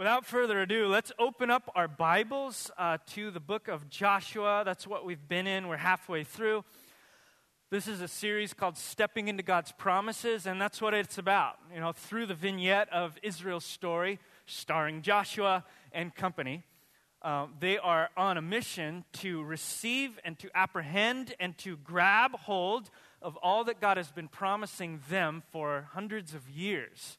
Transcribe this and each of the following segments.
Without further ado, let's open up our Bibles uh, to the book of Joshua. That's what we've been in. We're halfway through. This is a series called Stepping into God's Promises, and that's what it's about. You know, through the vignette of Israel's story, starring Joshua and company, uh, they are on a mission to receive and to apprehend and to grab hold of all that God has been promising them for hundreds of years.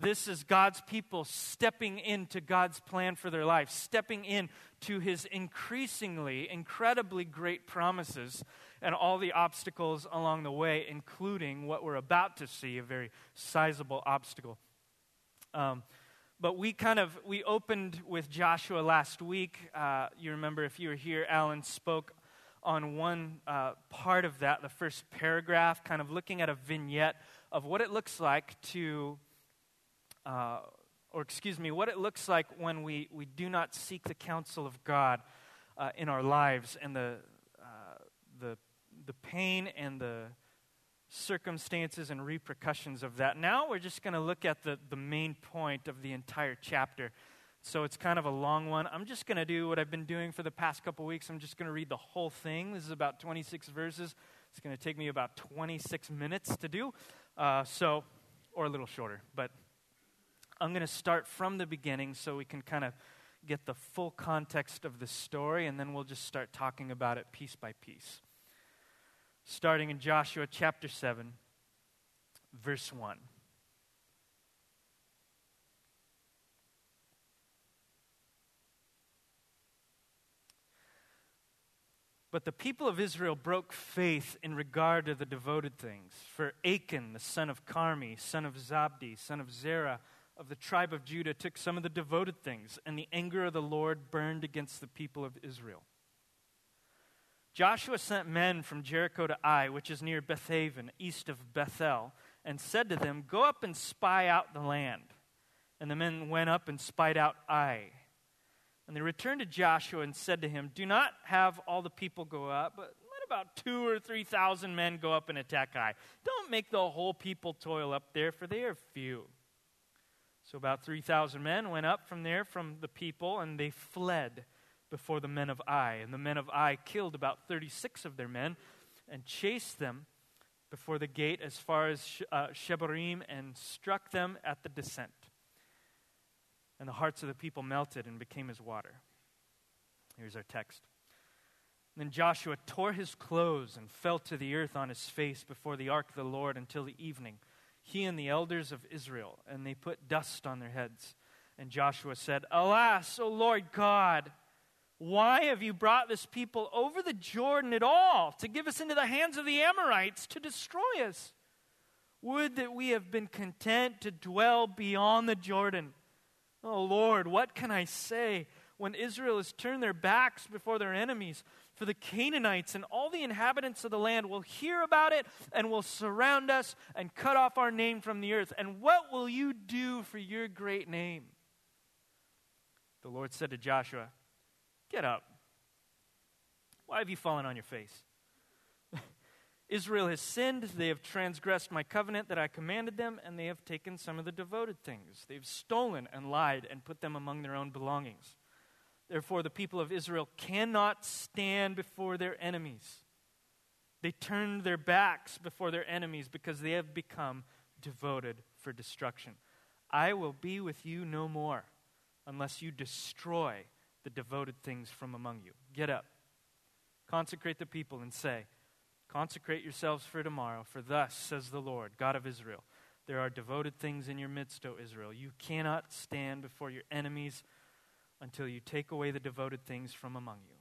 This is God's people stepping into God's plan for their life, stepping into his increasingly, incredibly great promises and all the obstacles along the way, including what we're about to see a very sizable obstacle. Um, but we kind of we opened with joshua last week uh, you remember if you were here alan spoke on one uh, part of that the first paragraph kind of looking at a vignette of what it looks like to uh, or excuse me, what it looks like when we, we do not seek the counsel of God uh, in our lives and the, uh, the, the pain and the circumstances and repercussions of that. Now we're just going to look at the, the main point of the entire chapter. So it's kind of a long one. I'm just going to do what I've been doing for the past couple weeks. I'm just going to read the whole thing. This is about 26 verses. It's going to take me about 26 minutes to do. Uh, so, or a little shorter, but I'm going to start from the beginning so we can kind of get the full context of the story, and then we'll just start talking about it piece by piece. Starting in Joshua chapter 7, verse 1. But the people of Israel broke faith in regard to the devoted things. For Achan, the son of Carmi, son of Zabdi, son of Zerah, of the tribe of Judah took some of the devoted things, and the anger of the Lord burned against the people of Israel. Joshua sent men from Jericho to Ai, which is near Bethaven, east of Bethel, and said to them, Go up and spy out the land. And the men went up and spied out Ai. And they returned to Joshua and said to him, Do not have all the people go up, but let about two or three thousand men go up and attack Ai. Don't make the whole people toil up there, for they are few. So about 3,000 men went up from there from the people, and they fled before the men of Ai. And the men of Ai killed about 36 of their men and chased them before the gate as far as uh, Shebarim and struck them at the descent. And the hearts of the people melted and became as water. Here's our text. Then Joshua tore his clothes and fell to the earth on his face before the ark of the Lord until the evening he and the elders of Israel, and they put dust on their heads. And Joshua said, Alas, O Lord God, why have you brought this people over the Jordan at all to give us into the hands of the Amorites to destroy us? Would that we have been content to dwell beyond the Jordan. Oh Lord, what can I say when Israel has turned their backs before their enemies? For the Canaanites and all the inhabitants of the land will hear about it and will surround us and cut off our name from the earth. And what will you do for your great name? The Lord said to Joshua, Get up. Why have you fallen on your face? Israel has sinned. They have transgressed my covenant that I commanded them, and they have taken some of the devoted things. They've stolen and lied and put them among their own belongings. Therefore, the people of Israel cannot stand before their enemies. They turn their backs before their enemies because they have become devoted for destruction. I will be with you no more unless you destroy the devoted things from among you. Get up, consecrate the people, and say, Consecrate yourselves for tomorrow, for thus says the Lord, God of Israel. There are devoted things in your midst, O Israel. You cannot stand before your enemies until you take away the devoted things from among you.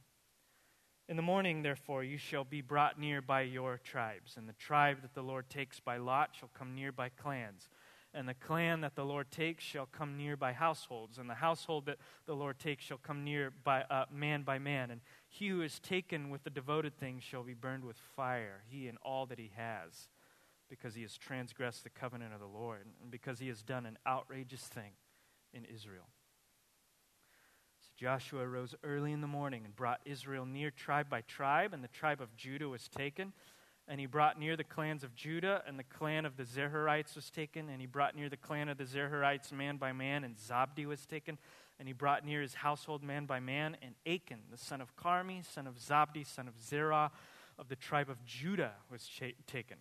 In the morning, therefore, you shall be brought near by your tribes, and the tribe that the Lord takes by lot shall come near by clans. And the clan that the Lord takes shall come near by households, and the household that the Lord takes shall come near by uh, man by man. And he who is taken with the devoted things shall be burned with fire, he and all that he has, because he has transgressed the covenant of the Lord, and because he has done an outrageous thing in Israel. Joshua rose early in the morning and brought Israel near tribe by tribe, and the tribe of Judah was taken. And he brought near the clans of Judah, and the clan of the Zerahrites was taken. And he brought near the clan of the Zerahrites man by man, and Zabdi was taken. And he brought near his household man by man, and Achan, the son of Carmi, son of Zabdi, son of Zerah, of the tribe of Judah, was cha- taken.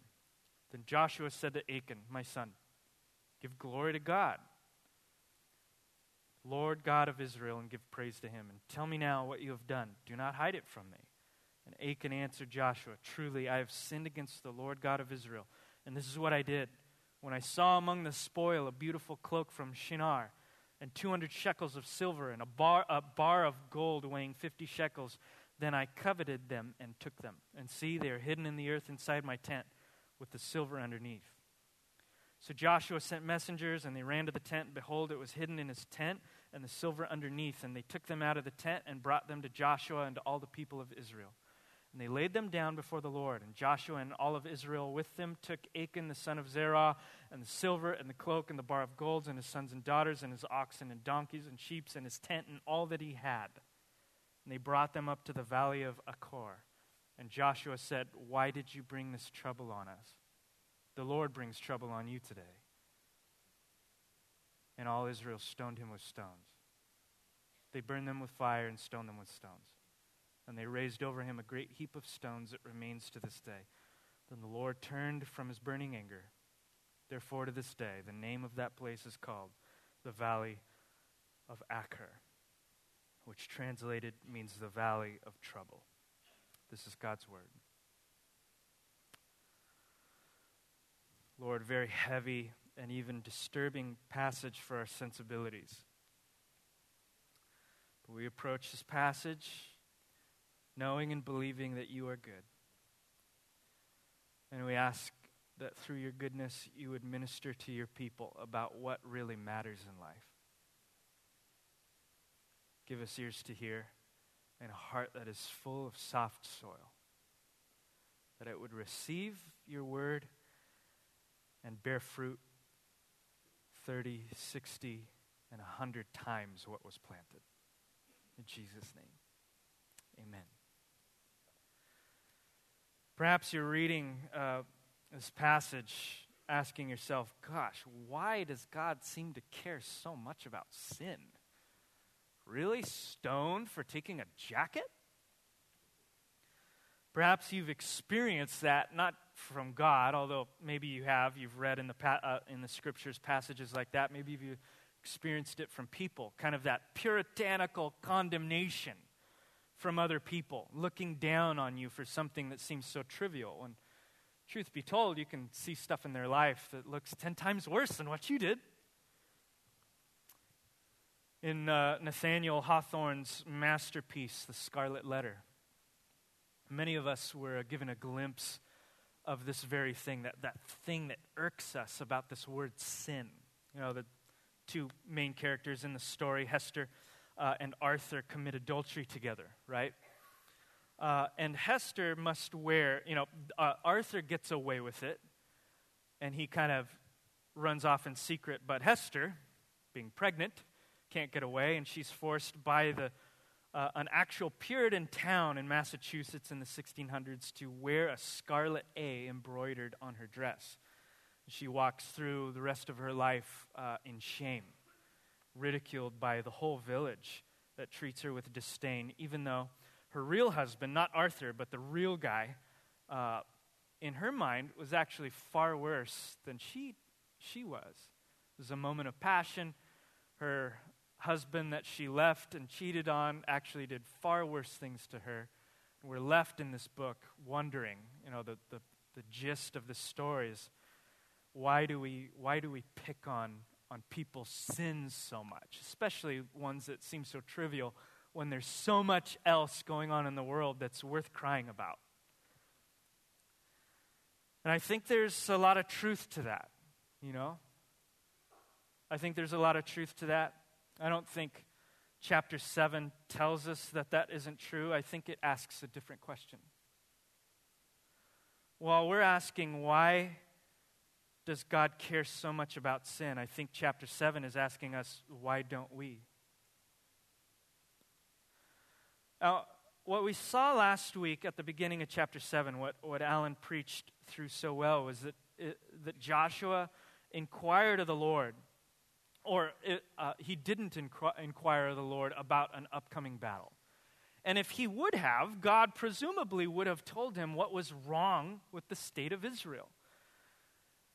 Then Joshua said to Achan, My son, give glory to God, Lord God of Israel, and give praise to him. And tell me now what you have done. Do not hide it from me. And Achan answered Joshua, Truly, I have sinned against the Lord God of Israel. And this is what I did. When I saw among the spoil a beautiful cloak from Shinar, and 200 shekels of silver, and a bar, a bar of gold weighing 50 shekels, then I coveted them and took them. And see, they are hidden in the earth inside my tent, with the silver underneath. So Joshua sent messengers, and they ran to the tent. And behold, it was hidden in his tent, and the silver underneath. And they took them out of the tent and brought them to Joshua and to all the people of Israel. And they laid them down before the Lord. And Joshua and all of Israel with them took Achan the son of Zerah, and the silver, and the cloak, and the bar of golds, and his sons and daughters, and his oxen, and donkeys, and sheep, and his tent, and all that he had. And they brought them up to the valley of Achor. And Joshua said, Why did you bring this trouble on us? The Lord brings trouble on you today. And all Israel stoned him with stones. They burned them with fire and stoned them with stones. And they raised over him a great heap of stones that remains to this day. Then the Lord turned from his burning anger. Therefore, to this day, the name of that place is called the Valley of Achor, which translated means the Valley of Trouble. This is God's Word. Lord, very heavy and even disturbing passage for our sensibilities. But we approach this passage knowing and believing that you are good. And we ask that through your goodness, you would minister to your people about what really matters in life. Give us ears to hear and a heart that is full of soft soil, that it would receive your word and bear fruit 30, 60, and 100 times what was planted. In Jesus' name, amen. Perhaps you're reading uh, this passage asking yourself, gosh, why does God seem to care so much about sin? Really stoned for taking a jacket? Perhaps you've experienced that, not from God, although maybe you have. You've read in the, uh, in the scriptures passages like that. Maybe you've experienced it from people, kind of that puritanical condemnation from other people, looking down on you for something that seems so trivial. And truth be told, you can see stuff in their life that looks 10 times worse than what you did. In uh, Nathaniel Hawthorne's masterpiece, The Scarlet Letter, many of us were given a glimpse of this very thing, that, that thing that irks us about this word sin. You know, the two main characters in the story, Hester uh, and Arthur, commit adultery together, right? Uh, and Hester must wear, you know, uh, Arthur gets away with it, and he kind of runs off in secret, but Hester, being pregnant, can't get away, and she's forced by the uh, an actual Puritan town in Massachusetts in the 1600s to wear a scarlet A embroidered on her dress. She walks through the rest of her life uh, in shame, ridiculed by the whole village that treats her with disdain, even though her real husband, not Arthur, but the real guy, uh, in her mind was actually far worse than she, she was. It was a moment of passion. Her husband that she left and cheated on actually did far worse things to her. And we're left in this book wondering, you know, the, the, the gist of the story is why do we, why do we pick on, on people's sins so much, especially ones that seem so trivial when there's so much else going on in the world that's worth crying about? And I think there's a lot of truth to that, you know? I think there's a lot of truth to that. I don't think chapter 7 tells us that that isn't true. I think it asks a different question. While we're asking why does God care so much about sin, I think chapter 7 is asking us why don't we? Now, what we saw last week at the beginning of chapter 7, what, what Alan preached through so well, was that, it, that Joshua inquired of the Lord, or uh, he didn't inqu- inquire of the Lord about an upcoming battle. And if he would have, God presumably would have told him what was wrong with the state of Israel.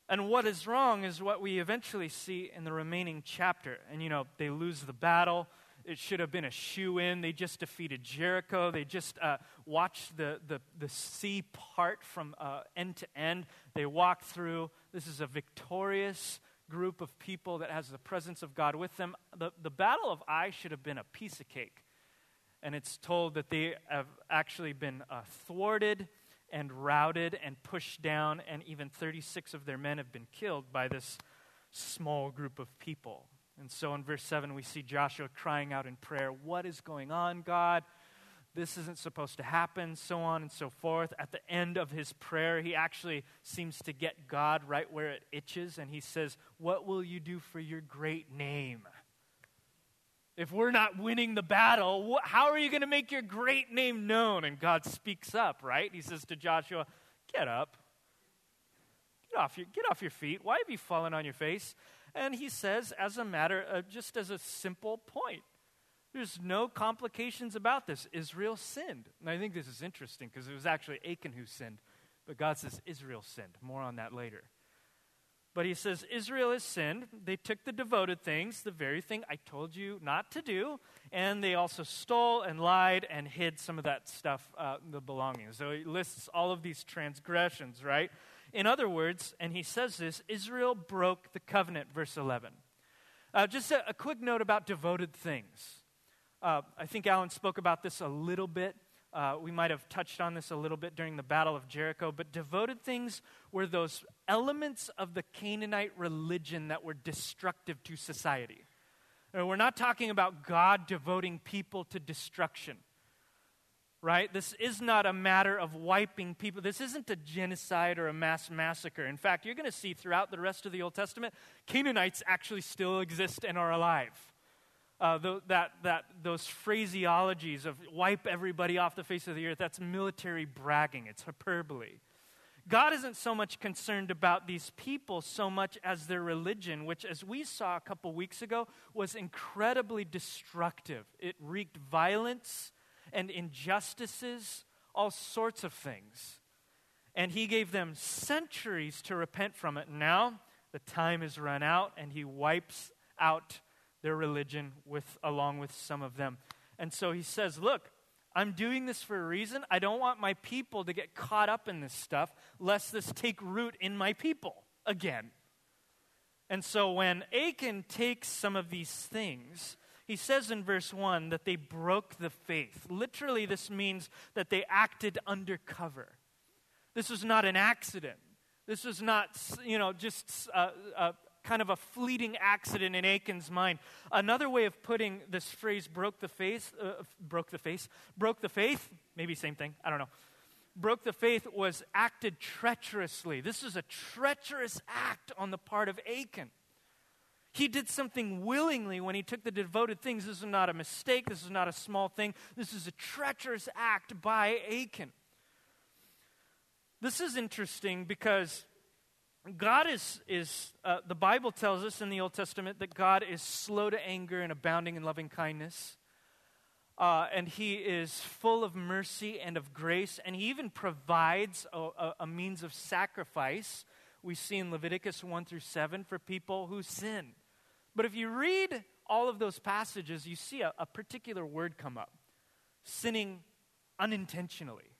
And what is wrong is what we eventually see in the remaining chapter. And, you know, they lose the battle. It should have been a shoe in. They just defeated Jericho. They just uh, watched the, the, the sea part from uh, end to end. They walk through. This is a victorious group of people that has the presence of God with them. The, the Battle of Ai should have been a piece of cake. And it's told that they have actually been uh, thwarted and routed and pushed down, and even 36 of their men have been killed by this small group of people. And so in verse 7, we see Joshua crying out in prayer, What is going on, God? This isn't supposed to happen, so on and so forth. At the end of his prayer, he actually seems to get God right where it itches, and he says, What will you do for your great name? If we're not winning the battle, how are you going to make your great name known? And God speaks up, right? He says to Joshua, Get up. Get off your, get off your feet. Why have you fallen on your face? And he says, as a matter of just as a simple point, there's no complications about this. Israel sinned. And I think this is interesting because it was actually Achan who sinned, but God says Israel sinned. More on that later. But he says, Israel has sinned. They took the devoted things, the very thing I told you not to do, and they also stole and lied and hid some of that stuff, uh, the belongings. So he lists all of these transgressions, right? In other words, and he says this Israel broke the covenant, verse 11. Uh, just a, a, quick note about devoted things. Uh, I think Alan spoke about this a little bit uh, we might have touched on this a little bit during the Battle of Jericho, but devoted things were those elements of the Canaanite religion that were destructive to society. Uh, we're not talking about God devoting people to destruction, right? This is not a matter of wiping people. This isn't a genocide or a mass massacre. In fact, you're going to see throughout the rest of the Old Testament, Canaanites actually still exist and are alive uh, the, that, that, those phraseologies of wipe everybody off the face of the earth, that's military bragging, it's hyperbole. God isn't so much concerned about these people so much as their religion, which, as we saw a couple weeks ago, was incredibly destructive. It wreaked violence and injustices, all sorts of things. And he gave them centuries to repent from it. Now, the time has run out, and he wipes out their religion with, along with some of them. And so he says, Look, I'm doing this for a reason. I don't want my people to get caught up in this stuff, lest this take root in my people again. And so when Achan takes some of these things, he says in verse 1 that they broke the faith. Literally, this means that they acted undercover. This was not an accident. This was not, you know, just uh, uh, kind of a fleeting accident in Achan's mind. Another way of putting this phrase broke the faith, uh, broke the face, broke the faith, maybe same thing, I don't know. Broke the faith was acted treacherously. This is a treacherous act on the part of Achan. He did something willingly when he took the devoted things. This is not a mistake. This is not a small thing. This is a treacherous act by Achan. This is interesting because God is, is uh, the Bible tells us in the Old Testament that God is slow to anger and abounding in loving kindness. Uh, and he is full of mercy and of grace, and he even provides a, a, a, means of sacrifice. We see in Leviticus 1 through 7 for people who sin. But if you read all of those passages, you see a, a particular word come up sinning unintentionally.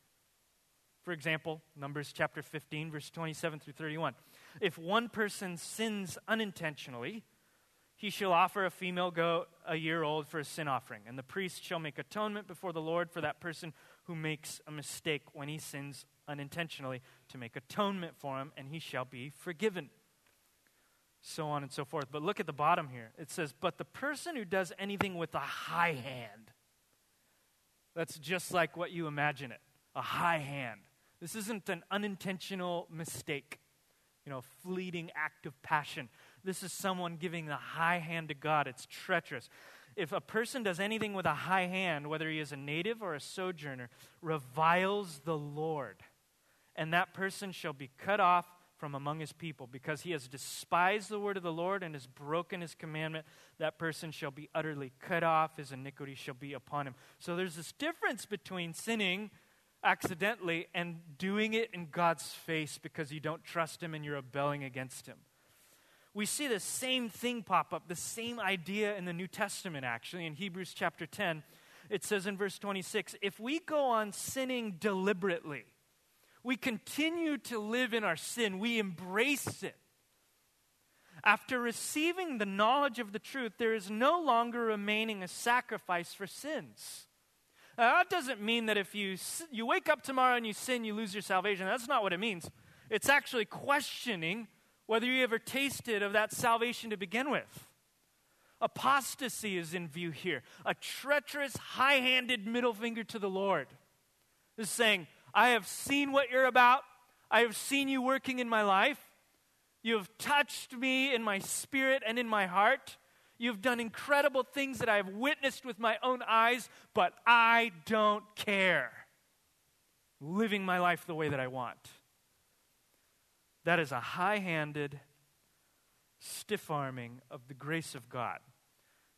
For example, Numbers chapter 15, verse 27 through 31. If one person sins unintentionally, he shall offer a female goat a year old for a sin offering, and the priest shall make atonement before the Lord for that person who makes a mistake when he sins unintentionally to make atonement for him, and he shall be forgiven. So on and so forth. But look at the bottom here. It says, But the person who does anything with a high hand, that's just like what you imagine it a high hand. This isn't an unintentional mistake, you know, fleeting act of passion. This is someone giving the high hand to God. It's treacherous. if a person does anything with a high hand, whether he is a native or a sojourner, reviles the Lord, and that person shall be cut off from among his people, because he has despised the word of the Lord and has broken his commandment, that person shall be utterly cut off, his iniquity shall be upon him. So there's this difference between sinning accidentally and doing it in God's face because you don't trust him and you're rebelling against him we see the same thing pop up, the same idea in the New Testament, actually. In Hebrews chapter 10, it says in verse 26 if we go on sinning deliberately, we continue to live in our sin, we embrace it. After receiving the knowledge of the truth, there is no longer remaining a sacrifice for sins. Now, that doesn't mean that if you, you wake up tomorrow and you sin, you lose your salvation. That's not what it means. It's actually questioning whether you ever tasted of that salvation to begin with. Apostasy is in view here. A treacherous, high handed middle finger to the Lord is saying, I have seen what you're about. I have seen you working in my life. You have touched me in my spirit and in my heart. You've done incredible things that I have witnessed with my own eyes, but I don't care. Living my life the way that I want. That is a high handed, stiff arming of the grace of God.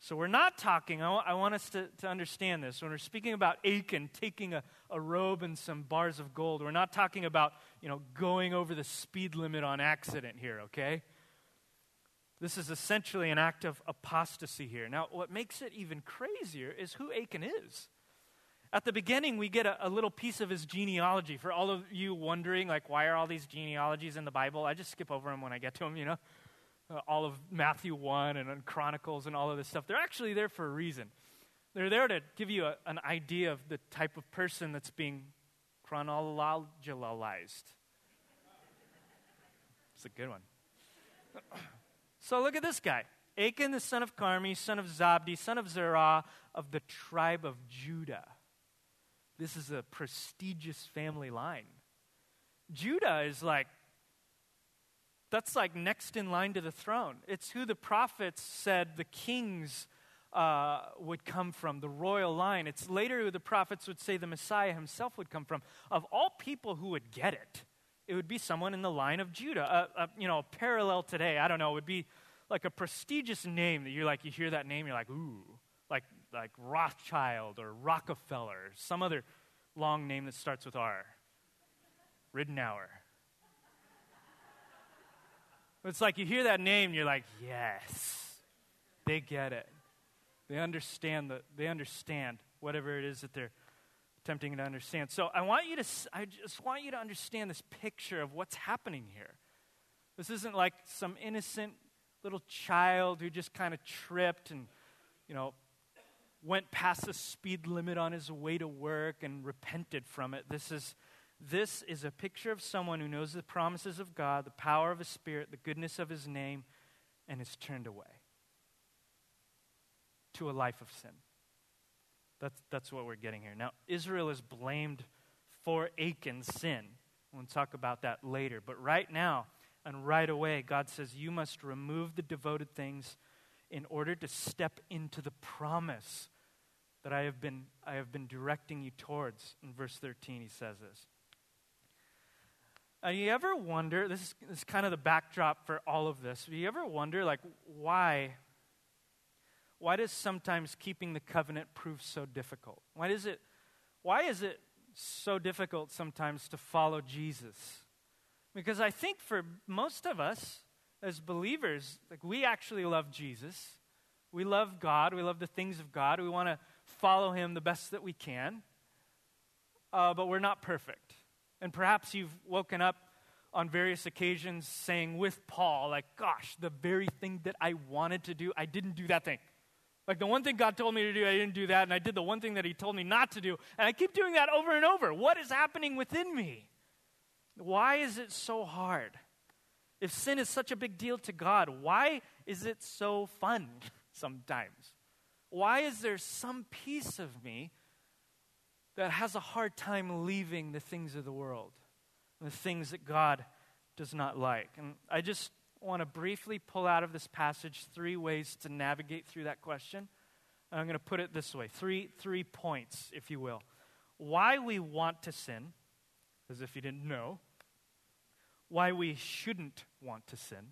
So we're not talking, I, w- I want us to, to understand this. When we're speaking about Achan taking a, a robe and some bars of gold, we're not talking about, you know, going over the speed limit on accident here, okay? This is essentially an act of apostasy here. Now, what makes it even crazier is who Achan is. At the beginning, we get a, a, little piece of his genealogy. For all of you wondering, like, why are all these genealogies in the Bible? I just skip over them when I get to them, you know? Uh, all of Matthew 1 and, and Chronicles and all of this stuff. They're actually there for a reason. They're there to give you a, an idea of the type of person that's being chronologized. It's a good one. so look at this guy. Achan, the son of Carmi, son of Zabdi, son of Zerah, of the tribe of Judah. This is a prestigious family line. Judah is like, that's like next in line to the throne. It's who the prophets said the kings uh, would come from, the royal line. It's later who the prophets would say the Messiah himself would come from. Of all people who would get it, it would be someone in the line of Judah. Uh, uh, you know, parallel today, I don't know, it would be like a prestigious name that you're like, you hear that name, you're like, ooh, like like Rothschild or Rockefeller, some other long name that starts with R. Ridenour. It's like you hear that name, you're like, yes, they get it. They understand the, they understand whatever it is that they're attempting to understand. So I want you to, I just want you to understand this picture of what's happening here. This isn't like some innocent little child who just kind of tripped and, you know, went past the speed limit on his way to work and repented from it. This is, this is a picture of someone who knows the promises of God, the power of his spirit, the goodness of his name, and is turned away to a life of sin. That's, that's what we're getting here. Now, Israel is blamed for Achan's sin. We'll talk about that later. But right now and right away, God says, You must remove the devoted things in order to step into the promise that I have been, I have been directing you towards. In verse 13, he says this. Uh, you ever wonder, this is, this is kind of the backdrop for all of this. Do you ever wonder, like, why? Why does sometimes keeping the covenant prove so difficult? Why does it, why is it so difficult sometimes to follow Jesus? Because I think for most of us, as believers, like we actually love Jesus. We love God. We love the things of God. We want to follow Him the best that we can. Uh, but we're not perfect. And perhaps you've woken up on various occasions saying with Paul, like, gosh, the very thing that I wanted to do, I didn't do that thing. Like the one thing God told me to do, I didn't do that, and I did the one thing that He told me not to do, and I keep doing that over and over. What is happening within me? Why is it so hard? If sin is such a big deal to God, why is it so fun sometimes? Why is there some piece of me that has a hard time leaving the things of the world, the things that God does not like? And I just want to briefly pull out of this passage three ways to navigate through that question. I'm going to put it this way three, three points, if you will. Why we want to sin, as if you didn't know, why we shouldn't want to sin,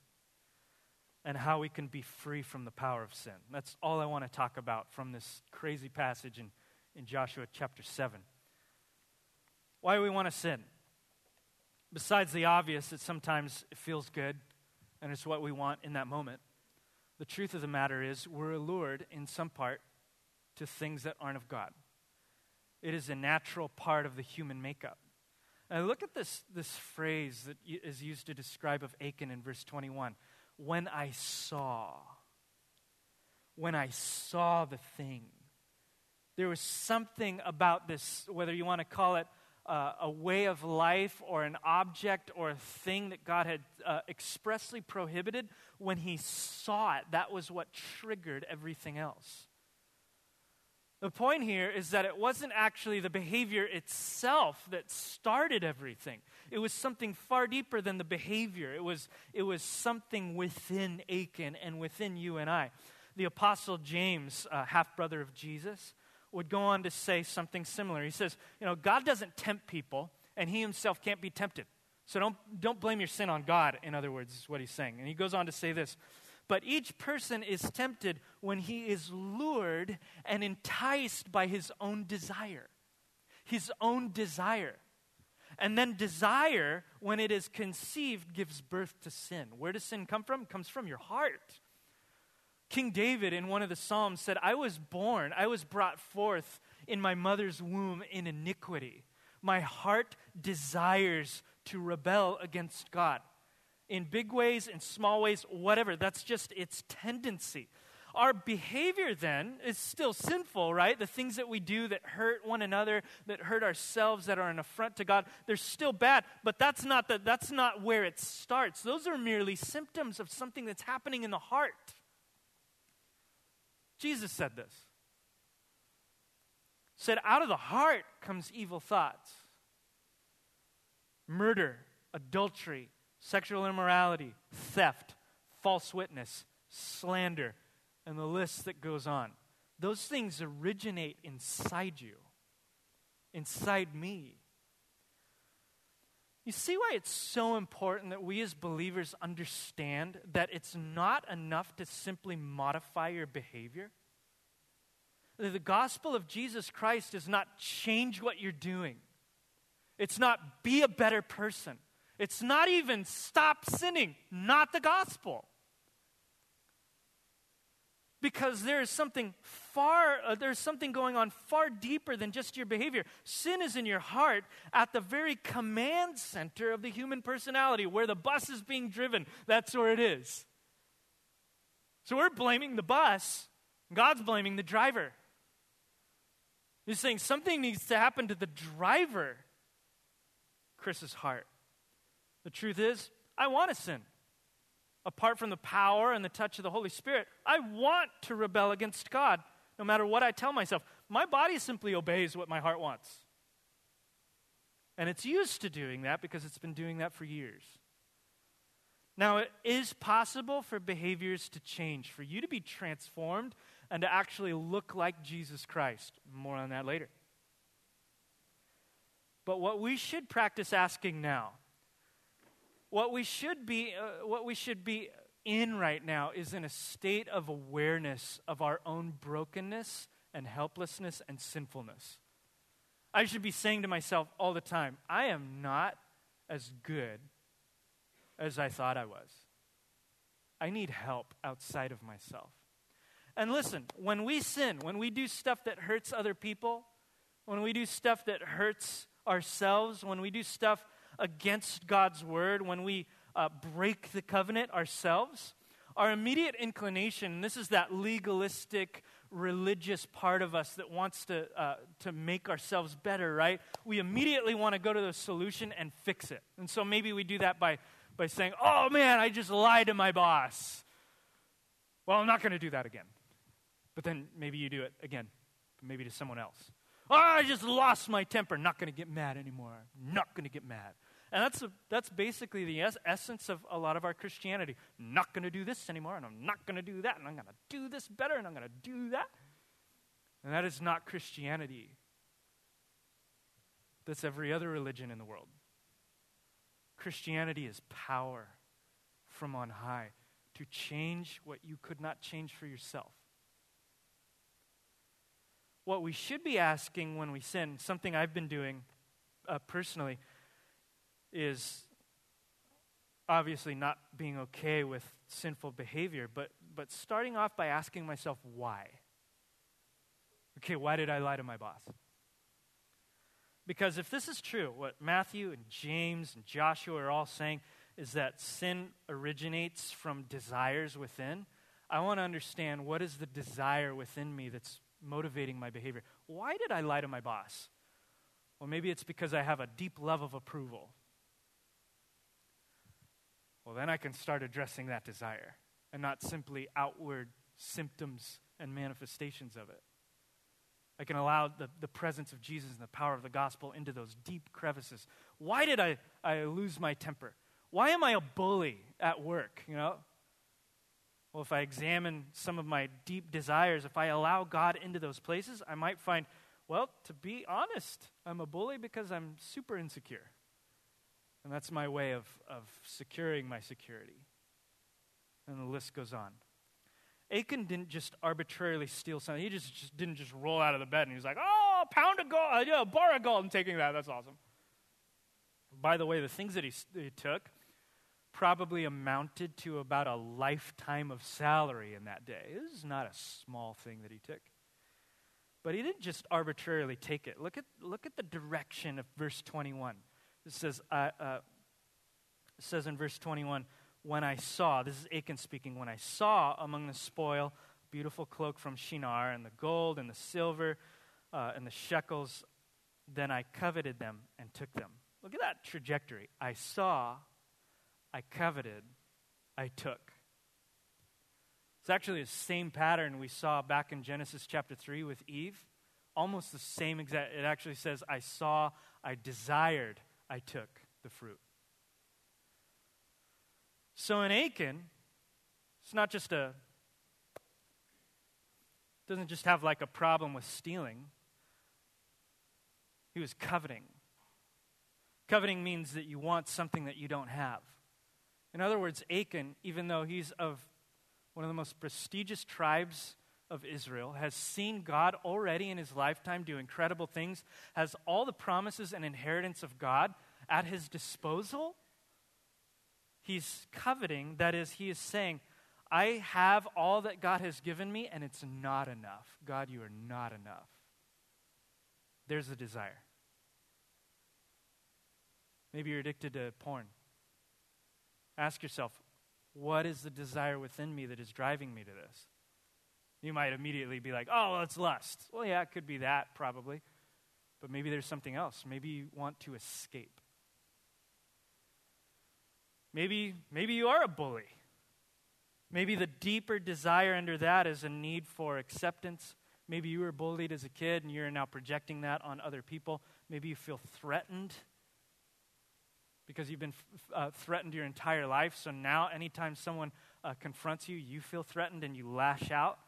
and how we can be free from the power of sin. That's all I want to talk about from this crazy passage in, in Joshua chapter 7. Why we want to sin. Besides the obvious that sometimes it feels good and it's what we want in that moment, the truth of the matter is we're allured in some part to things that aren't of God. It is a natural part of the human makeup. And look at this, this phrase that is used to describe of Achan in verse 21 when I saw, when I saw the thing. There was something about this, whether you want to call it uh, a way of life or an object or a thing that God had uh, expressly prohibited, when he saw it, that was what triggered everything else. The point here is that it wasn't actually the behavior itself that started everything. It was something far deeper than the behavior. It was, it was something within Achan and within you and I. The Apostle James, uh, half brother of Jesus, would go on to say something similar. He says, You know, God doesn't tempt people, and he himself can't be tempted. So don't, don't blame your sin on God, in other words, is what he's saying. And he goes on to say this but each person is tempted when he is lured and enticed by his own desire. His own desire. And then desire, when it is conceived, gives birth to sin. Where does sin come from? It comes from your heart. King David, in one of the Psalms, said, I was born, I was brought forth in my mother's womb in iniquity. My heart desires to rebel against God in big ways, in small ways, whatever. That's just its tendency. Our behavior then is still sinful, right? The things that we do that hurt one another, that hurt ourselves, that are an affront to God, they're still bad, but that's not, the, that's not where it starts. Those are merely symptoms of something that's happening in the heart. Jesus said this. Said, out of the heart comes evil thoughts, murder, adultery, sexual immorality, theft, false witness, slander, and the list that goes on. Those things originate inside you, inside me. You see why it's so important that we as believers understand that it's not enough to simply modify your behavior? The gospel of Jesus Christ does not change what you're doing. It's not be a better person. It's not even stop sinning, not the gospel. Because there is something far, uh, there's something going on far deeper than just your behavior. Sin is in your heart at the very command center of the human personality, where the bus is being driven. That's where it is. So we're blaming the bus, God's blaming the driver. He's saying something needs to happen to the driver, Chris's heart. The truth is, I want to sin. Apart from the power and the touch of the Holy Spirit, I want to rebel against God no matter what I tell myself. My body simply obeys what my heart wants. And it's used to doing that because it's been doing that for years. Now, it is possible for behaviors to change, for you to be transformed and to actually look like Jesus Christ. More on that later. But what we should practice asking now what we should be, uh, what we should be in right now is in a state of awareness of our own brokenness and helplessness and sinfulness. I should be saying to myself all the time, I am not as good as I thought I was. I need help outside of myself. And listen, when we sin, when we do stuff that hurts other people, when we do stuff that hurts ourselves, when we do stuff against God's word, when we uh, break the covenant ourselves, our immediate inclination, this is that legalistic, religious part of us that wants to, uh, to make ourselves better, right? We immediately want to go to the solution and fix it. And so maybe we do that by, by saying, oh man, I just lied to my boss. Well, I'm not going to do that again. But then maybe you do it again, maybe to someone else. Oh, I just lost my temper. Not going to get mad anymore. Not going to get mad. And that's, a, that's basically the es- essence of a lot of our Christianity. Not going to do this anymore, and I'm not going to do that, and I'm going to do this better, and I'm going to do that. And that is not Christianity. That's every other religion in the world. Christianity is power from on high to change what you could not change for yourself. What we should be asking when we sin, something I've been doing uh, personally, is obviously not being okay with sinful behavior, but, but starting off by asking myself why. Okay, why did I lie to my boss? Because if this is true, what Matthew and James and Joshua are all saying is that sin originates from desires within, I want to understand what is the desire within me that's motivating my behavior. Why did I lie to my boss? Well, maybe it's because I have a deep love of approval. Well, then I can start addressing that desire and not simply outward symptoms and manifestations of it. I can allow the, the presence of Jesus and the power of the gospel into those deep crevices. Why did I, I lose my temper? Why am I a bully at work? You know? Well, if I examine some of my deep desires, if I allow God into those places, I might find, well, to be honest, I'm a bully because I'm super insecure. And that's my way of, of securing my security. And the list goes on. Achan didn't just arbitrarily steal something. He just, just didn't just roll out of the bed and he was like, oh, pound of gold, uh, yeah, bar of gold, I'm taking that. That's awesome. By the way, the things that he, he took probably amounted to about a lifetime of salary in that day. This is not a small thing that he took. But he didn't just arbitrarily take it. Look at, look at the direction of verse 21. It says, uh, uh, it says in verse 21, when I saw, this is Achan speaking, when I saw among the spoil beautiful cloak from Shinar and the gold and the silver uh, and the shekels, then I coveted them and took them. Look at that trajectory. I saw, I coveted, I took. It's actually the same pattern we saw back in Genesis chapter 3 with Eve. Almost the same exact. It actually says, I saw, I desired, I took the fruit. So in Achan, it's not just a, doesn't just have like a problem with stealing. He was coveting. Coveting means that you want something that you don't have. In other words, Achan, even though he's of one of the most prestigious tribes of Israel, has seen God already in his lifetime do incredible things, has all the promises and inheritance of God at his disposal he's coveting. That is, he is saying, I have all that God has given me, and it's not enough. God, you are not enough. There's a desire. Maybe you're addicted to porn. Ask yourself, what is the desire within me that is driving me to this? You might immediately be like, oh, well, it's lust. Well, yeah, it could be that, probably. But maybe there's something else. Maybe you want to escape. Maybe, maybe you are a bully. Maybe the deeper desire under that is a need for acceptance. Maybe you were bullied as a kid and you're now projecting that on other people. Maybe you feel threatened because you've been uh, threatened your entire life. So now, anytime someone uh, confronts you, you feel threatened and you lash out.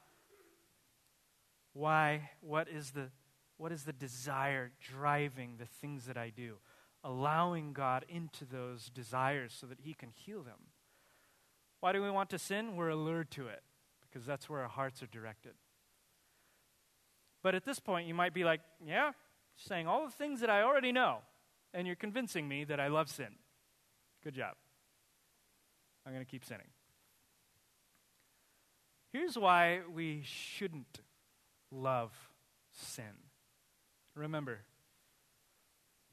Why? What is the, what is the desire driving the things that I do? allowing God into those desires so that He can heal them. Why do we want to sin? We're allured to it because that's where our hearts are directed. But at this point, you might be like, yeah, saying all the things that I already know, and you're convincing me that I love sin. Good job. I'm going to keep sinning. Here's why we shouldn't love sin. Remember,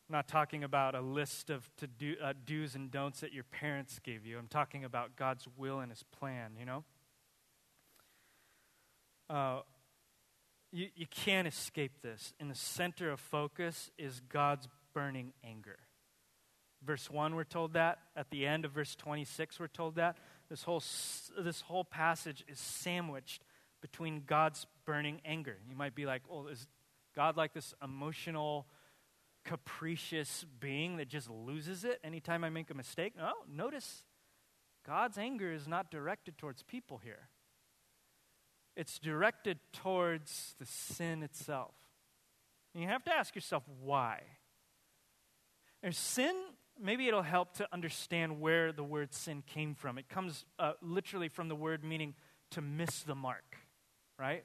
I'm not talking about a list of to do, uh, do's and don'ts that your parents gave you. I'm talking about God's will and His plan, you know? Uh, you, you can't escape this. In the center of focus is God's burning anger. Verse 1, we're told that. At the end of verse 26, we're told that. This whole, this whole passage is sandwiched between God's burning anger. You might be like, oh, is God like this emotional capricious being that just loses it anytime I make a mistake. No, notice God's anger is not directed towards people here. it's directed towards the sin itself. And you have to ask yourself why. There's sin, maybe it'll help to understand where the word sin came from. It comes uh, literally from the word meaning to miss the mark, right?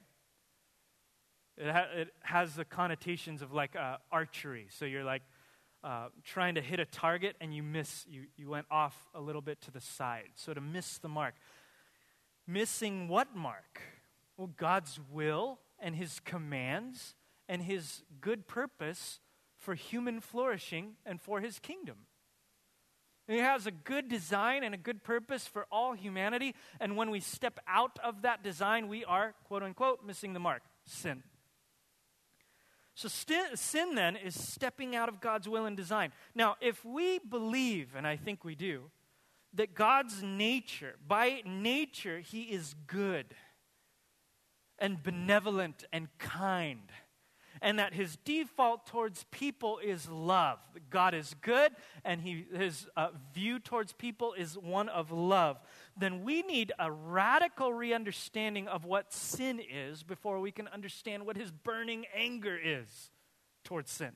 It, ha- it has the connotations of like uh, archery. So you're like uh, trying to hit a target and you miss, you, you went off a little bit to the side. So to miss the mark. Missing what mark? Well, God's will and his commands and his good purpose for human flourishing and for his kingdom. He has a good design and a good purpose for all humanity. And when we step out of that design, we are, quote unquote, missing the mark sin. So, st- sin then is stepping out of God's will and design. Now, if we believe, and I think we do, that God's nature, by nature, He is good and benevolent and kind, and that His default towards people is love. God is good, and he, His uh, view towards people is one of love. Then we need a radical re understanding of what sin is before we can understand what His burning anger is towards sin.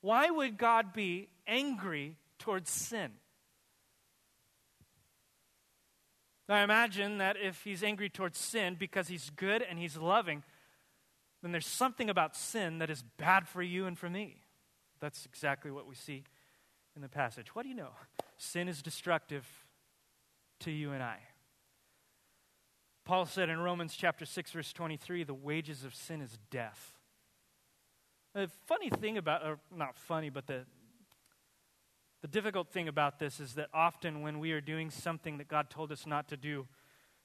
Why would God be angry towards sin. Now, I imagine that if he's angry towards sin because he's good and he's loving, then there's something about sin that is bad for you and for me. That's exactly what we see in the passage. What do you know? Sin is destructive to you and I. Paul said in Romans chapter 6 verse 23, the wages of sin is death. The funny thing about, or not funny, but the, the difficult thing about this is that often when we are doing something that God told us not to do,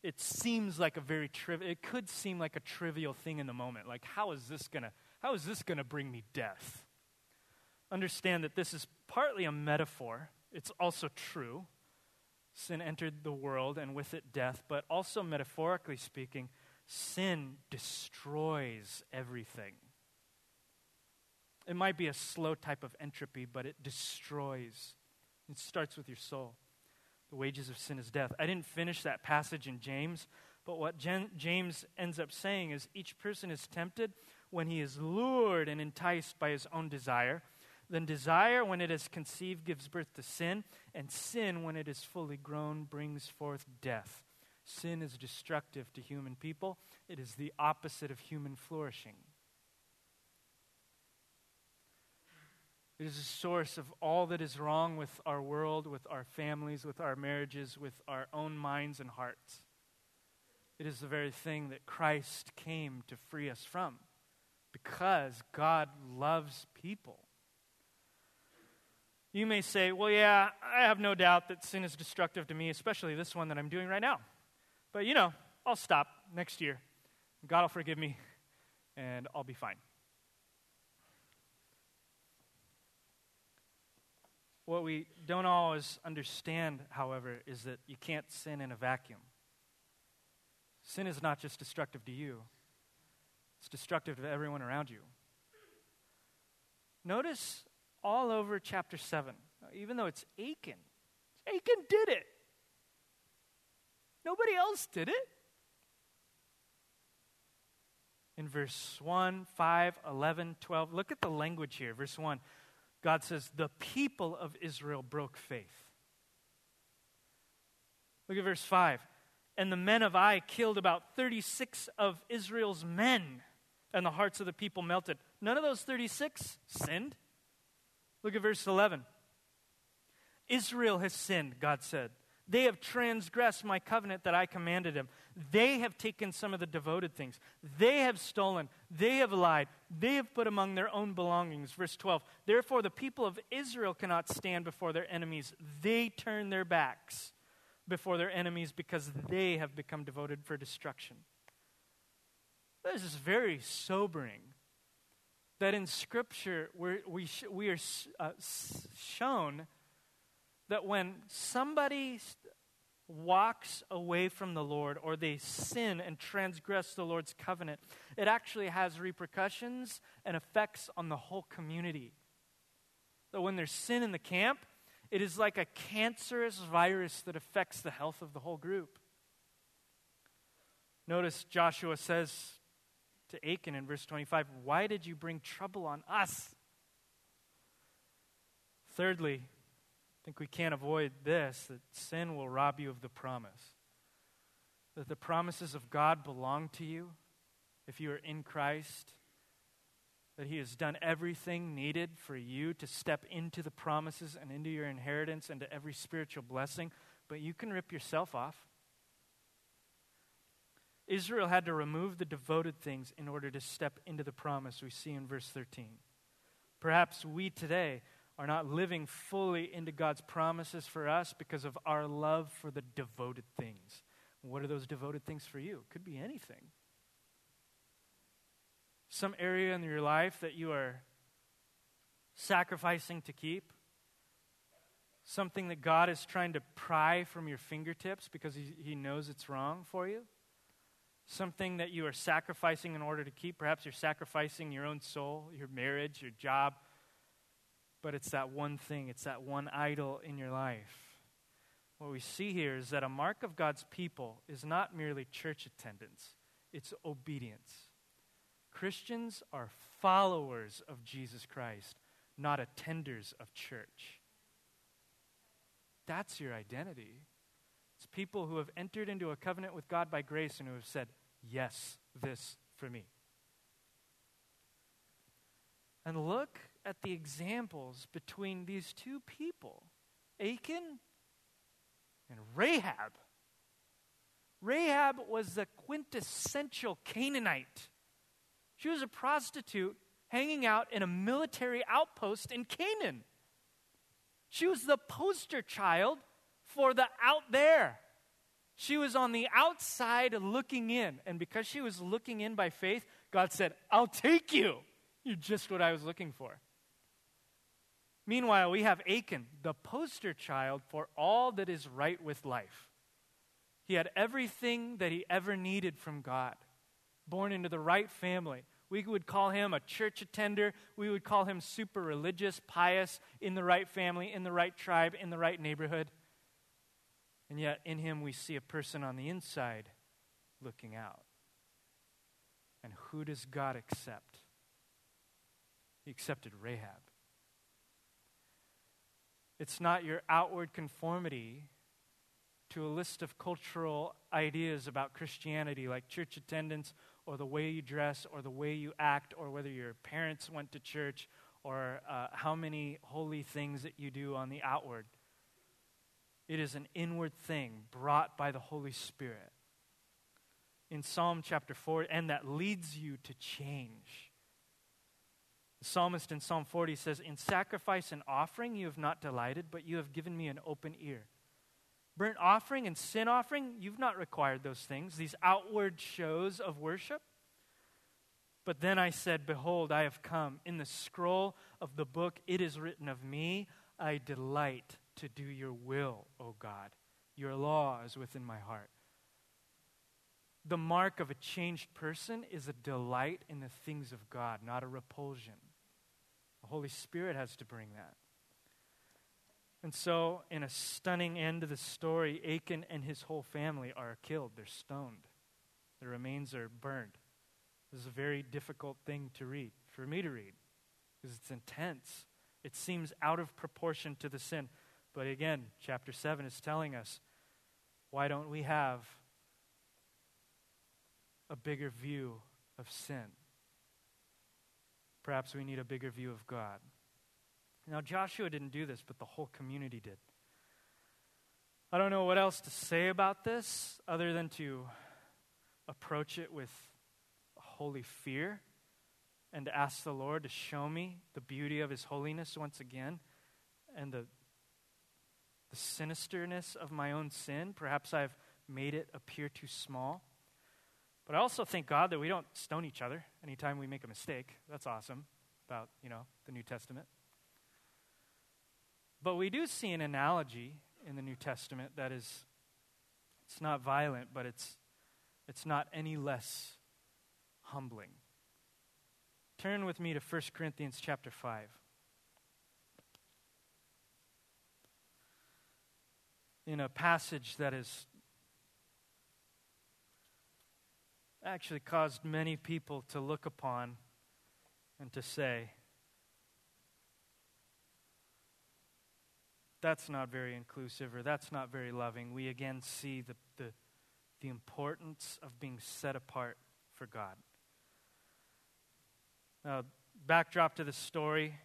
it seems like a very trivial, it could seem like a trivial thing in the moment. Like, how is this gonna, how is this gonna bring me death? Understand that this is partly a metaphor. It's also true. Sin entered the world and with it death, but also metaphorically speaking, sin destroys everything. It might be a slow type of entropy, but it destroys. It starts with your soul. The wages of sin is death. I didn't finish that passage in James, but what Jen, James ends up saying is each person is tempted when he is lured and enticed by his own desire. Then desire, when it is conceived, gives birth to sin, and sin, when it is fully grown, brings forth death. Sin is destructive to human people, it is the opposite of human flourishing. It is a source of all that is wrong with our world, with our families, with our marriages, with our own minds and hearts. It is the very thing that Christ came to free us from because God loves people. You may say, well, yeah, I have no doubt that sin is destructive to me, especially this one that I'm doing right now. But you know, I'll stop next year. God will forgive me, and I'll be fine. What we don't always understand, however, is that you can't sin in a vacuum. Sin is not just destructive to you, it's destructive to everyone around you. Notice all over chapter 7, even though it's Achan, Achan did it. Nobody else did it. In verse 1, 5, 11, 12, look at the language here. Verse 1 God says, the people of Israel broke faith. Look at verse 5. And the men of Ai killed about 36 of Israel's men, and the hearts of the people melted. None of those 36 sinned. Look at verse 11. Israel has sinned, God said. They have transgressed my covenant that I commanded them. They have taken some of the devoted things. They have stolen. They have lied. They have put among their own belongings. Verse 12. Therefore, the people of Israel cannot stand before their enemies. They turn their backs before their enemies because they have become devoted for destruction. This is very sobering that in Scripture we're, we, sh- we are uh, shown that when somebody walks away from the Lord or they sin and transgress the Lord's covenant, it actually has repercussions and effects on the whole community. That when there's sin in the camp, it is like a cancerous virus that affects the health of the whole group. Notice Joshua says to Achan in verse 25, Why did you bring trouble on us? Thirdly, I think we can't avoid this that sin will rob you of the promise. That the promises of God belong to you if you are in Christ. That He has done everything needed for you to step into the promises and into your inheritance and to every spiritual blessing, but you can rip yourself off. Israel had to remove the devoted things in order to step into the promise we see in verse 13. Perhaps we today are not living fully into God's promises for us because of our love for the devoted things. What are those devoted things for you? It could be anything. Some area in your life that you are sacrificing to keep. Something that God is trying to pry from your fingertips because He, he knows it's wrong for you something that you are sacrificing in order to keep. Perhaps you're sacrificing your own soul, your marriage, your job, but it's that one thing, it's that one idol in your life. What we see here is that a mark of God's people is not merely church attendance, it's obedience. Christians are followers of Jesus Christ, not attenders of church. That's your identity. It's people who have entered into a covenant with God by grace and who have said, Yes, this for me. And look at the examples between these two people Achan and Rahab. Rahab was the quintessential Canaanite. She was a prostitute hanging out in a military outpost in Canaan. She was the poster child for the out there. She was on the outside looking in. And because she was looking in by faith, God said, I'll take you. You're just what I was looking for. Meanwhile, we have Achan, the poster child for all that is right with life. He had everything that he ever needed from God, born into the right family. We would call him a church attender. We would call him super religious, pious, in the right family, in the right tribe, in the right neighborhood. And yet, in him, we see a person on the inside looking out. And who does God accept? He accepted Rahab. It's not your outward conformity to a list of cultural ideas about Christianity, like church attendance, or the way you dress, or the way you act, or whether your parents went to church, or uh, how many holy things that you do on the outward. It is an inward thing brought by the Holy Spirit. In Psalm chapter 4, and that leads you to change. The psalmist in Psalm 40 says, In sacrifice and offering you have not delighted, but you have given me an open ear. Burnt offering and sin offering, you've not required those things, these outward shows of worship. But then I said, Behold, I have come. In the scroll of the book, it is written of me, I delight to do your will, O God. Your law is within my heart. The mark of a changed person is a delight in the things of God, not a repulsion. The Holy Spirit has to bring that. And so, in a stunning end to the story, Achan and his whole family are killed. They're stoned, their remains are burned. This is a very difficult thing to read, for me to read, because it's intense. It seems out of proportion to the sin. But again, chapter 7 is telling us why don't we have a bigger view of sin? Perhaps we need a bigger view of God. Now, Joshua didn't do this, but the whole community did. I don't know what else to say about this other than to approach it with holy fear and to ask the Lord to show me the beauty of His holiness once again and the the sinisterness of my own sin. Perhaps I've made it appear too small. But I also thank God that we don't stone each other anytime we make a mistake. That's awesome about, you know, the New Testament. But we do see an analogy in the New Testament that is it's not violent, but it's it's not any less humbling. Turn with me to 1 Corinthians chapter 5. in a passage that is actually caused many people to look upon and to say, that's not very inclusive or that's not very loving. We again see the, the, the importance of being set apart for God. Now, backdrop to the story,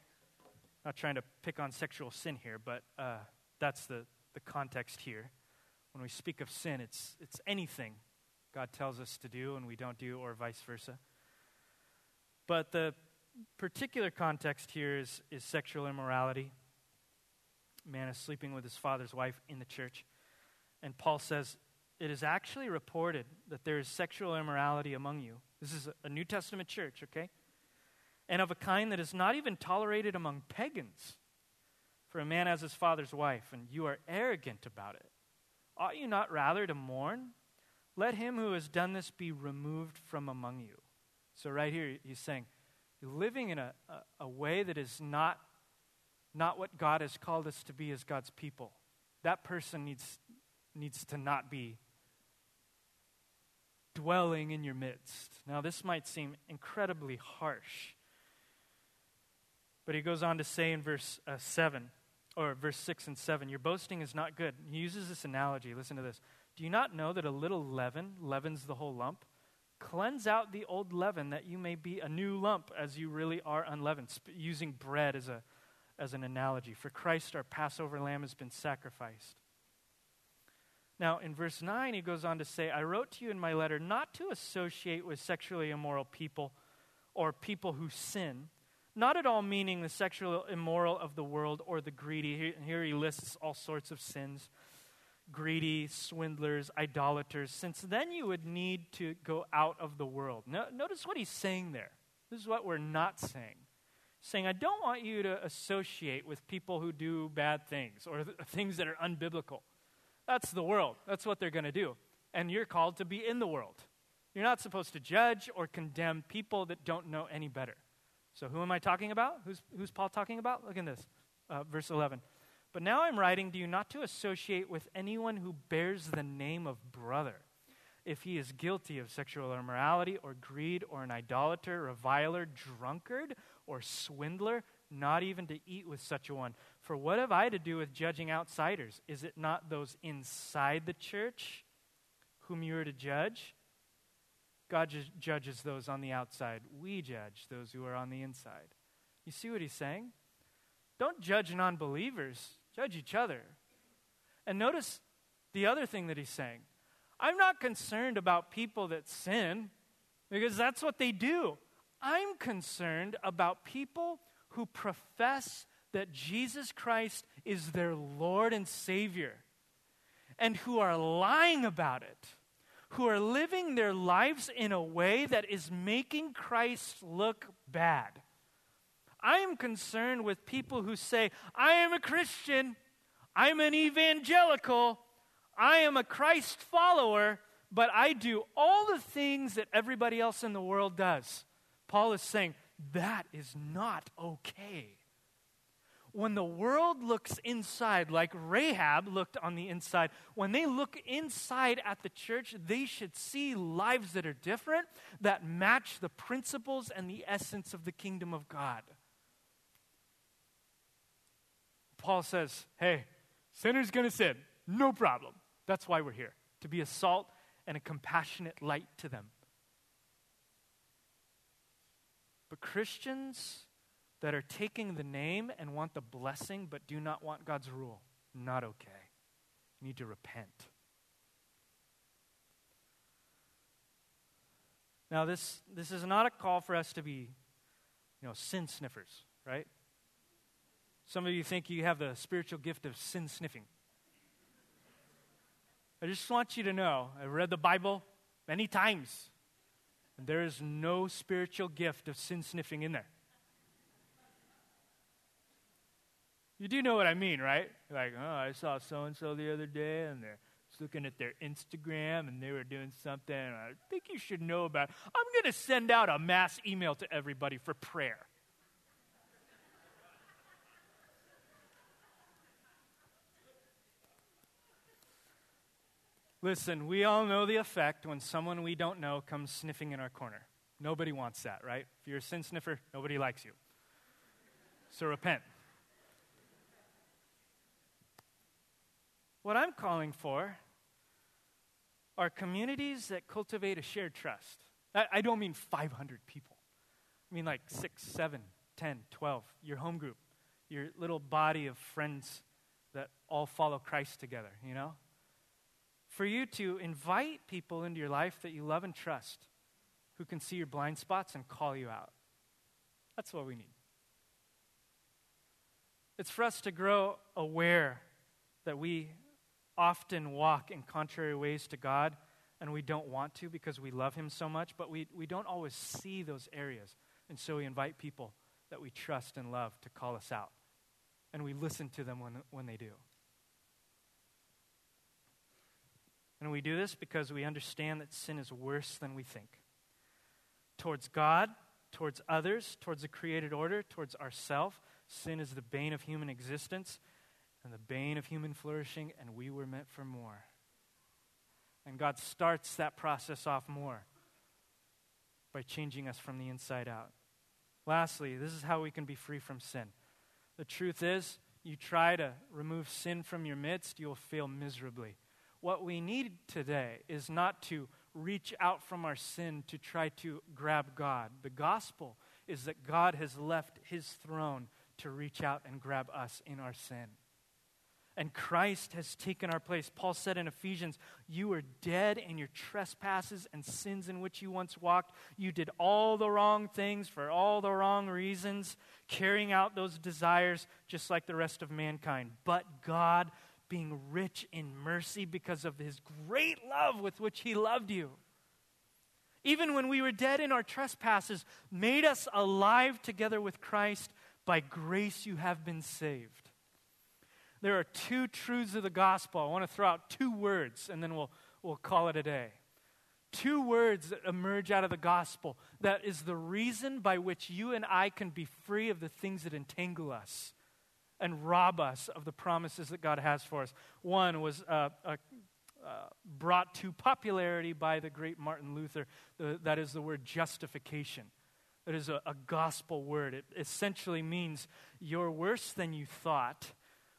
not trying to pick on sexual sin here, but uh, that's the, the context here. When we speak of sin, it's, it's anything God tells us to do and we don't do, or vice versa. But the particular context here is, is sexual immorality. Man is sleeping with his father's wife in the church. And Paul says, It is actually reported that there is sexual immorality among you. This is a New Testament church, okay? And of a kind that is not even tolerated among pagans. For a man has his father's wife, and you are arrogant about it. Ought you not rather to mourn? Let him who has done this be removed from among you. So, right here, he's saying, you're living in a, a, a way that is not, not what God has called us to be as God's people. That person needs, needs to not be dwelling in your midst. Now, this might seem incredibly harsh. But he goes on to say in verse uh, 7 or verse 6 and 7, your boasting is not good. He uses this analogy. Listen to this. Do you not know that a little leaven leavens the whole lump? Cleanse out the old leaven that you may be a new lump as you really are unleavened. Sp- using bread as, a, as an analogy. For Christ, our Passover lamb, has been sacrificed. Now, in verse 9, he goes on to say, I wrote to you in my letter not to associate with sexually immoral people or people who sin not at all meaning the sexual immoral of the world or the greedy. Here he lists all sorts of sins greedy, swindlers, idolaters, since then you would need to go out of the world. No, notice what he's saying there. This is what we're not saying. Saying, I don't want you to associate with people who do bad things or th- things that are unbiblical. That's the world. That's what they're going to do. And you're called to be in the world. You're not supposed to judge or condemn people that don't know any better. So, who am I talking about? Who's, who's Paul talking about? Look at this, uh, verse 11. But now I'm writing to you not to associate with anyone who bears the name of brother if he is guilty of sexual immorality or greed or an idolater, reviler, drunkard, or swindler, not even to eat with such a one. For what have I to do with judging outsiders? Is it not those inside the church whom you are to judge? God ju- judges those on the outside. We judge those who are on the inside. You see what he's saying? Don't judge non believers, judge each other. And notice the other thing that he's saying I'm not concerned about people that sin because that's what they do. I'm concerned about people who profess that Jesus Christ is their Lord and Savior and who are lying about it who are living their lives in a way that is making Christ look bad. I am concerned with people who say, I am a Christian, I'm an evangelical, I am a Christ follower, but I do all the things that everybody else in the world does. Paul is saying, that is not okay when the world looks inside, like Rahab looked on the inside, when they look inside at the church, they should see lives that are different, that match the principles and the essence of the kingdom of God. Paul says, hey, sinner's to sin. No problem. That's why we're here, to be a salt and a compassionate light to them. But Christians that are taking the name and want the blessing but do not want God's rule. Not okay. You need to repent. Now, this, this is not a call for us to be, you know, sin sniffers, right? Some of you think you have the spiritual gift of sin sniffing. I just want you to know I've read the Bible many times, and there is no spiritual gift of sin sniffing in there. You do know what I mean, right? Like, oh, I saw so and so the other day, and they're looking at their Instagram, and they were doing something. I think you should know about. It. I'm going to send out a mass email to everybody for prayer. Listen, we all know the effect when someone we don't know comes sniffing in our corner. Nobody wants that, right? If you're a sin sniffer, nobody likes you. So repent. What I'm calling for are communities that cultivate a shared trust. I, don't mean 500 people, I mean like six, seven, 10, 12, your home group, your little body of friends that all follow Christ together, you know? For you to invite people into your life that you love and trust who can see your blind spots and call you out. That's what we need. It's for us to grow aware that we often walk in contrary ways to God and we don't want to because we love Him so much, but we, we don't always see those areas. And so we invite people that we trust and love to call us out. And we listen to them when, when they do. And we do this because we understand that sin is worse than we think. Towards God, towards others, towards the created order, towards ourself, sin is the bane of human existence and the bane of human flourishing, and we were meant for more. And God starts that process off more by changing us from the inside out. Lastly, this is how we can be free from sin. The truth is, you try to remove sin from your midst, you'll fail miserably. What we need today is not to reach out from our sin to try to grab God. The gospel is that God has left his throne to reach out and grab us in our sin. And Christ has taken our place. Paul said in Ephesians, You were dead in your trespasses and sins in which you once walked. You did all the wrong things for all the wrong reasons, carrying out those desires just like the rest of mankind. But God, being rich in mercy because of his great love with which he loved you. Even when we were dead in our trespasses, made us alive together with Christ. By grace you have been saved. There are two truths of the gospel. I want to throw out two words and then we'll, we'll call it a day. Two words that emerge out of the gospel that is the reason by which you and I can be free of the things that entangle us and rob us of the promises that God has for us. One was uh, uh, uh, brought to popularity by the great Martin Luther. The, that is the word justification. It is a, a gospel word. It essentially means you're worse than you thought,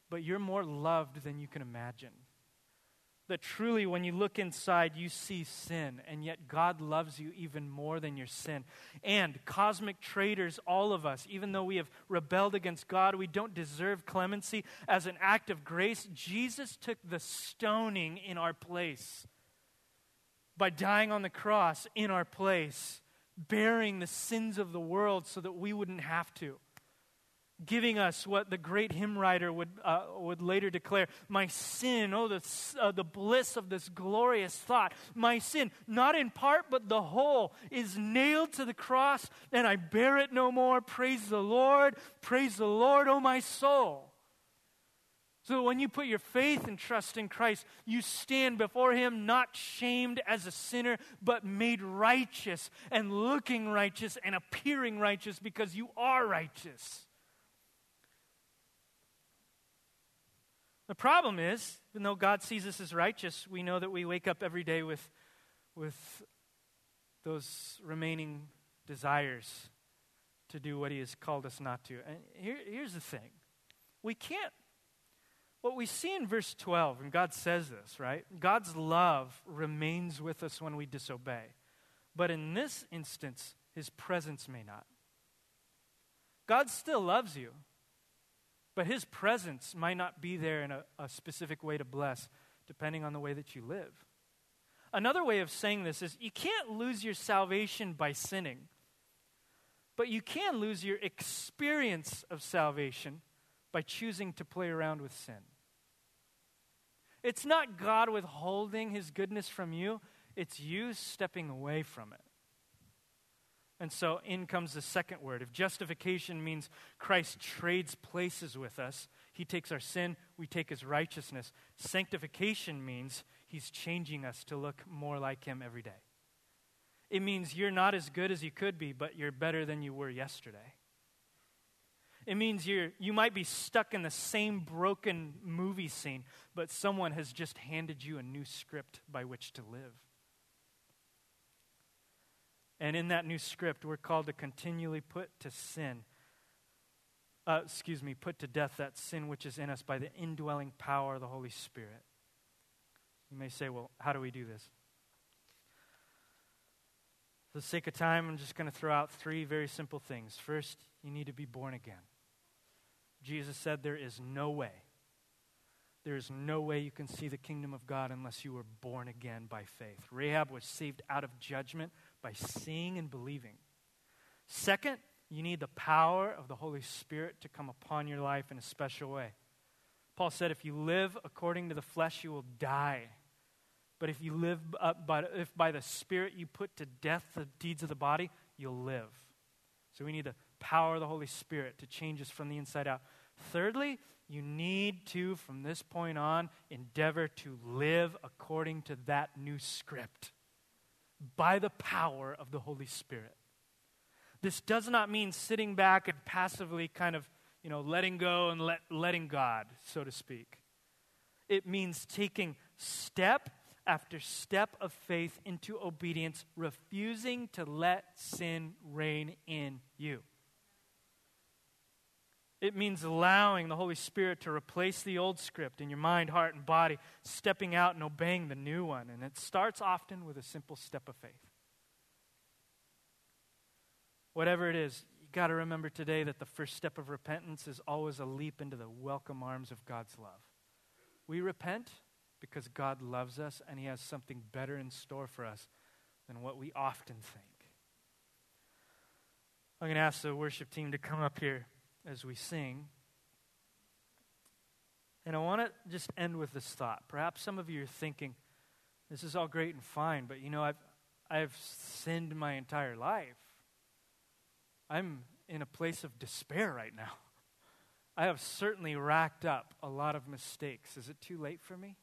but you're more loved than you can imagine that truly when you look inside, you see sin, and yet God loves you even more than your sin. And cosmic traitors, all of us, even though we have rebelled against God, we don't deserve clemency. As an act of grace, Jesus took the stoning in our place by dying on the cross in our place, bearing the sins of the world so that we wouldn't have to giving us what the great hymn writer would, uh, would later declare my sin, oh, the, uh, the bliss of this glorious thought. My sin, not in part, but the whole, is nailed to the cross, and I bear it no more. Praise the Lord, praise the Lord, oh, my soul. So when you put your faith and trust in Christ, you stand before Him not shamed as a sinner, but made righteous and looking righteous and appearing righteous because you are righteous. The problem is, even though God sees us as righteous, we know that we wake up every day with, with those remaining desires to do what He has called us not to. And here, here's the thing we can't. What we see in verse 12, and God says this, right? God's love remains with us when we disobey. But in this instance, His presence may not. God still loves you. But his presence might not be there in a, a specific way to bless, depending on the way that you live. Another way of saying this is you can't lose your salvation by sinning, but you can lose your experience of salvation by choosing to play around with sin. It's not God withholding his goodness from you, it's you stepping away from it. And so in comes the second word. If justification means Christ trades places with us, he takes our sin, we take his righteousness. Sanctification means he's changing us to look more like him every day. It means you're not as good as you could be, but you're better than you were yesterday. It means you're, you might be stuck in the same broken movie scene, but someone has just handed you a new script by which to live. And in that new script, we're called to continually put to sin, uh, excuse me, put to death that sin which is in us by the indwelling power of the Holy Spirit. You may say, well, how do we do this? For the sake of time, I'm just going to throw out three very simple things. First, you need to be born again. Jesus said there is no way, there is no way you can see the kingdom of God unless you were born again by faith. Rahab was saved out of judgment by seeing and believing. Second, you need the power of the Holy Spirit to come upon your life in a special way. Paul said, if you live according to the flesh, you will die. But if you live up uh, by, if by the Spirit you put to death the deeds of the body, you'll live. So we need the power of the Holy Spirit to change us from the inside out. Thirdly, you need to, from this point on, endeavor to live according to that new script by the power of the Holy Spirit. This does not mean sitting back and passively kind of, you know, letting go and let, letting God, so to speak. It means taking step after step of faith into obedience, refusing to let sin reign in you. It means allowing the Holy Spirit to replace the old script in your mind, heart, and body, stepping out and obeying the new one. And it starts often with a simple step of faith. Whatever it is, you got to remember today that the first step of repentance is always a leap into the welcome arms of God's love. We repent because God loves us and He has something better in store for us than what we often think. I'm going to ask the worship team to come up here as we sing. And I want to just end with this thought. Perhaps some of you are thinking, this is all great and fine, but you know, I've, I've sinned my entire life. I'm in a place of despair right now. I have certainly racked up a lot of mistakes. Is it too late for me?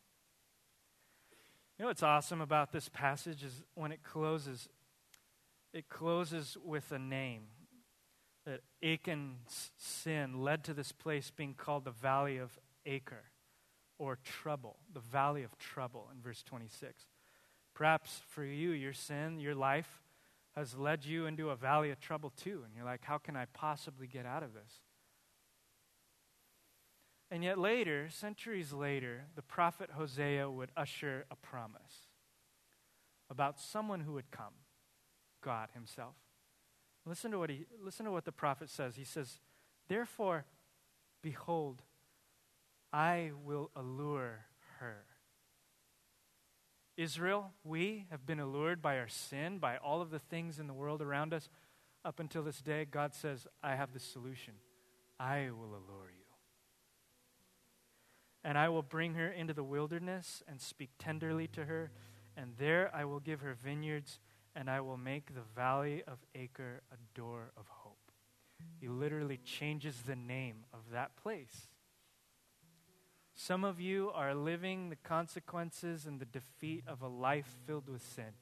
You know what's awesome about this passage is when it closes, it closes with a name. That Achan's sin led to this place being called the Valley of Achor, or trouble, the Valley of Trouble in verse 26. Perhaps for you, your sin, your life, has led you into a valley of trouble too. And you're like, how can I possibly get out of this? And yet, later, centuries later, the prophet Hosea would usher a promise about someone who would come God Himself. Listen to what, he, listen to what the prophet says. He says, Therefore, behold, I will allure her. Israel, we have been allured by our sin, by all of the things in the world around us. Up until this day, God says, I have the solution. I will allure you. And I will bring her into the wilderness and speak tenderly to her, and there I will give her vineyards, and I will make the valley of Achor a door of hope. He literally changes the name of that place. Some of you are living the consequences and the defeat of a life filled with sin.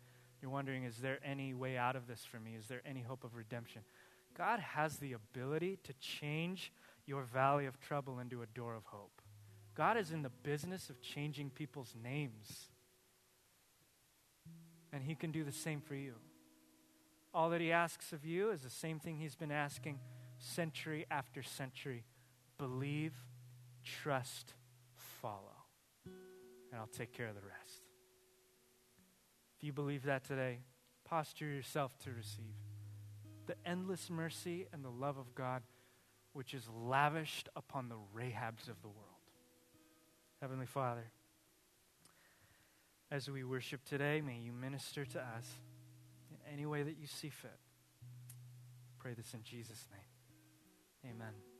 You're wondering, is there any way out of this for me? Is there any hope of redemption? God has the ability to change your valley of trouble into a door of hope. God is in the business of changing people's names. And He can do the same for you. All that He asks of you is the same thing He's been asking century after century believe, trust, follow. And I'll take care of the rest. If you believe that today, posture yourself to receive the endless mercy and the love of God, which is lavished upon the Rahabs of the world. Heavenly Father, as we worship today, may you minister to us in any way that you see fit. Pray this in Jesus' name. Amen.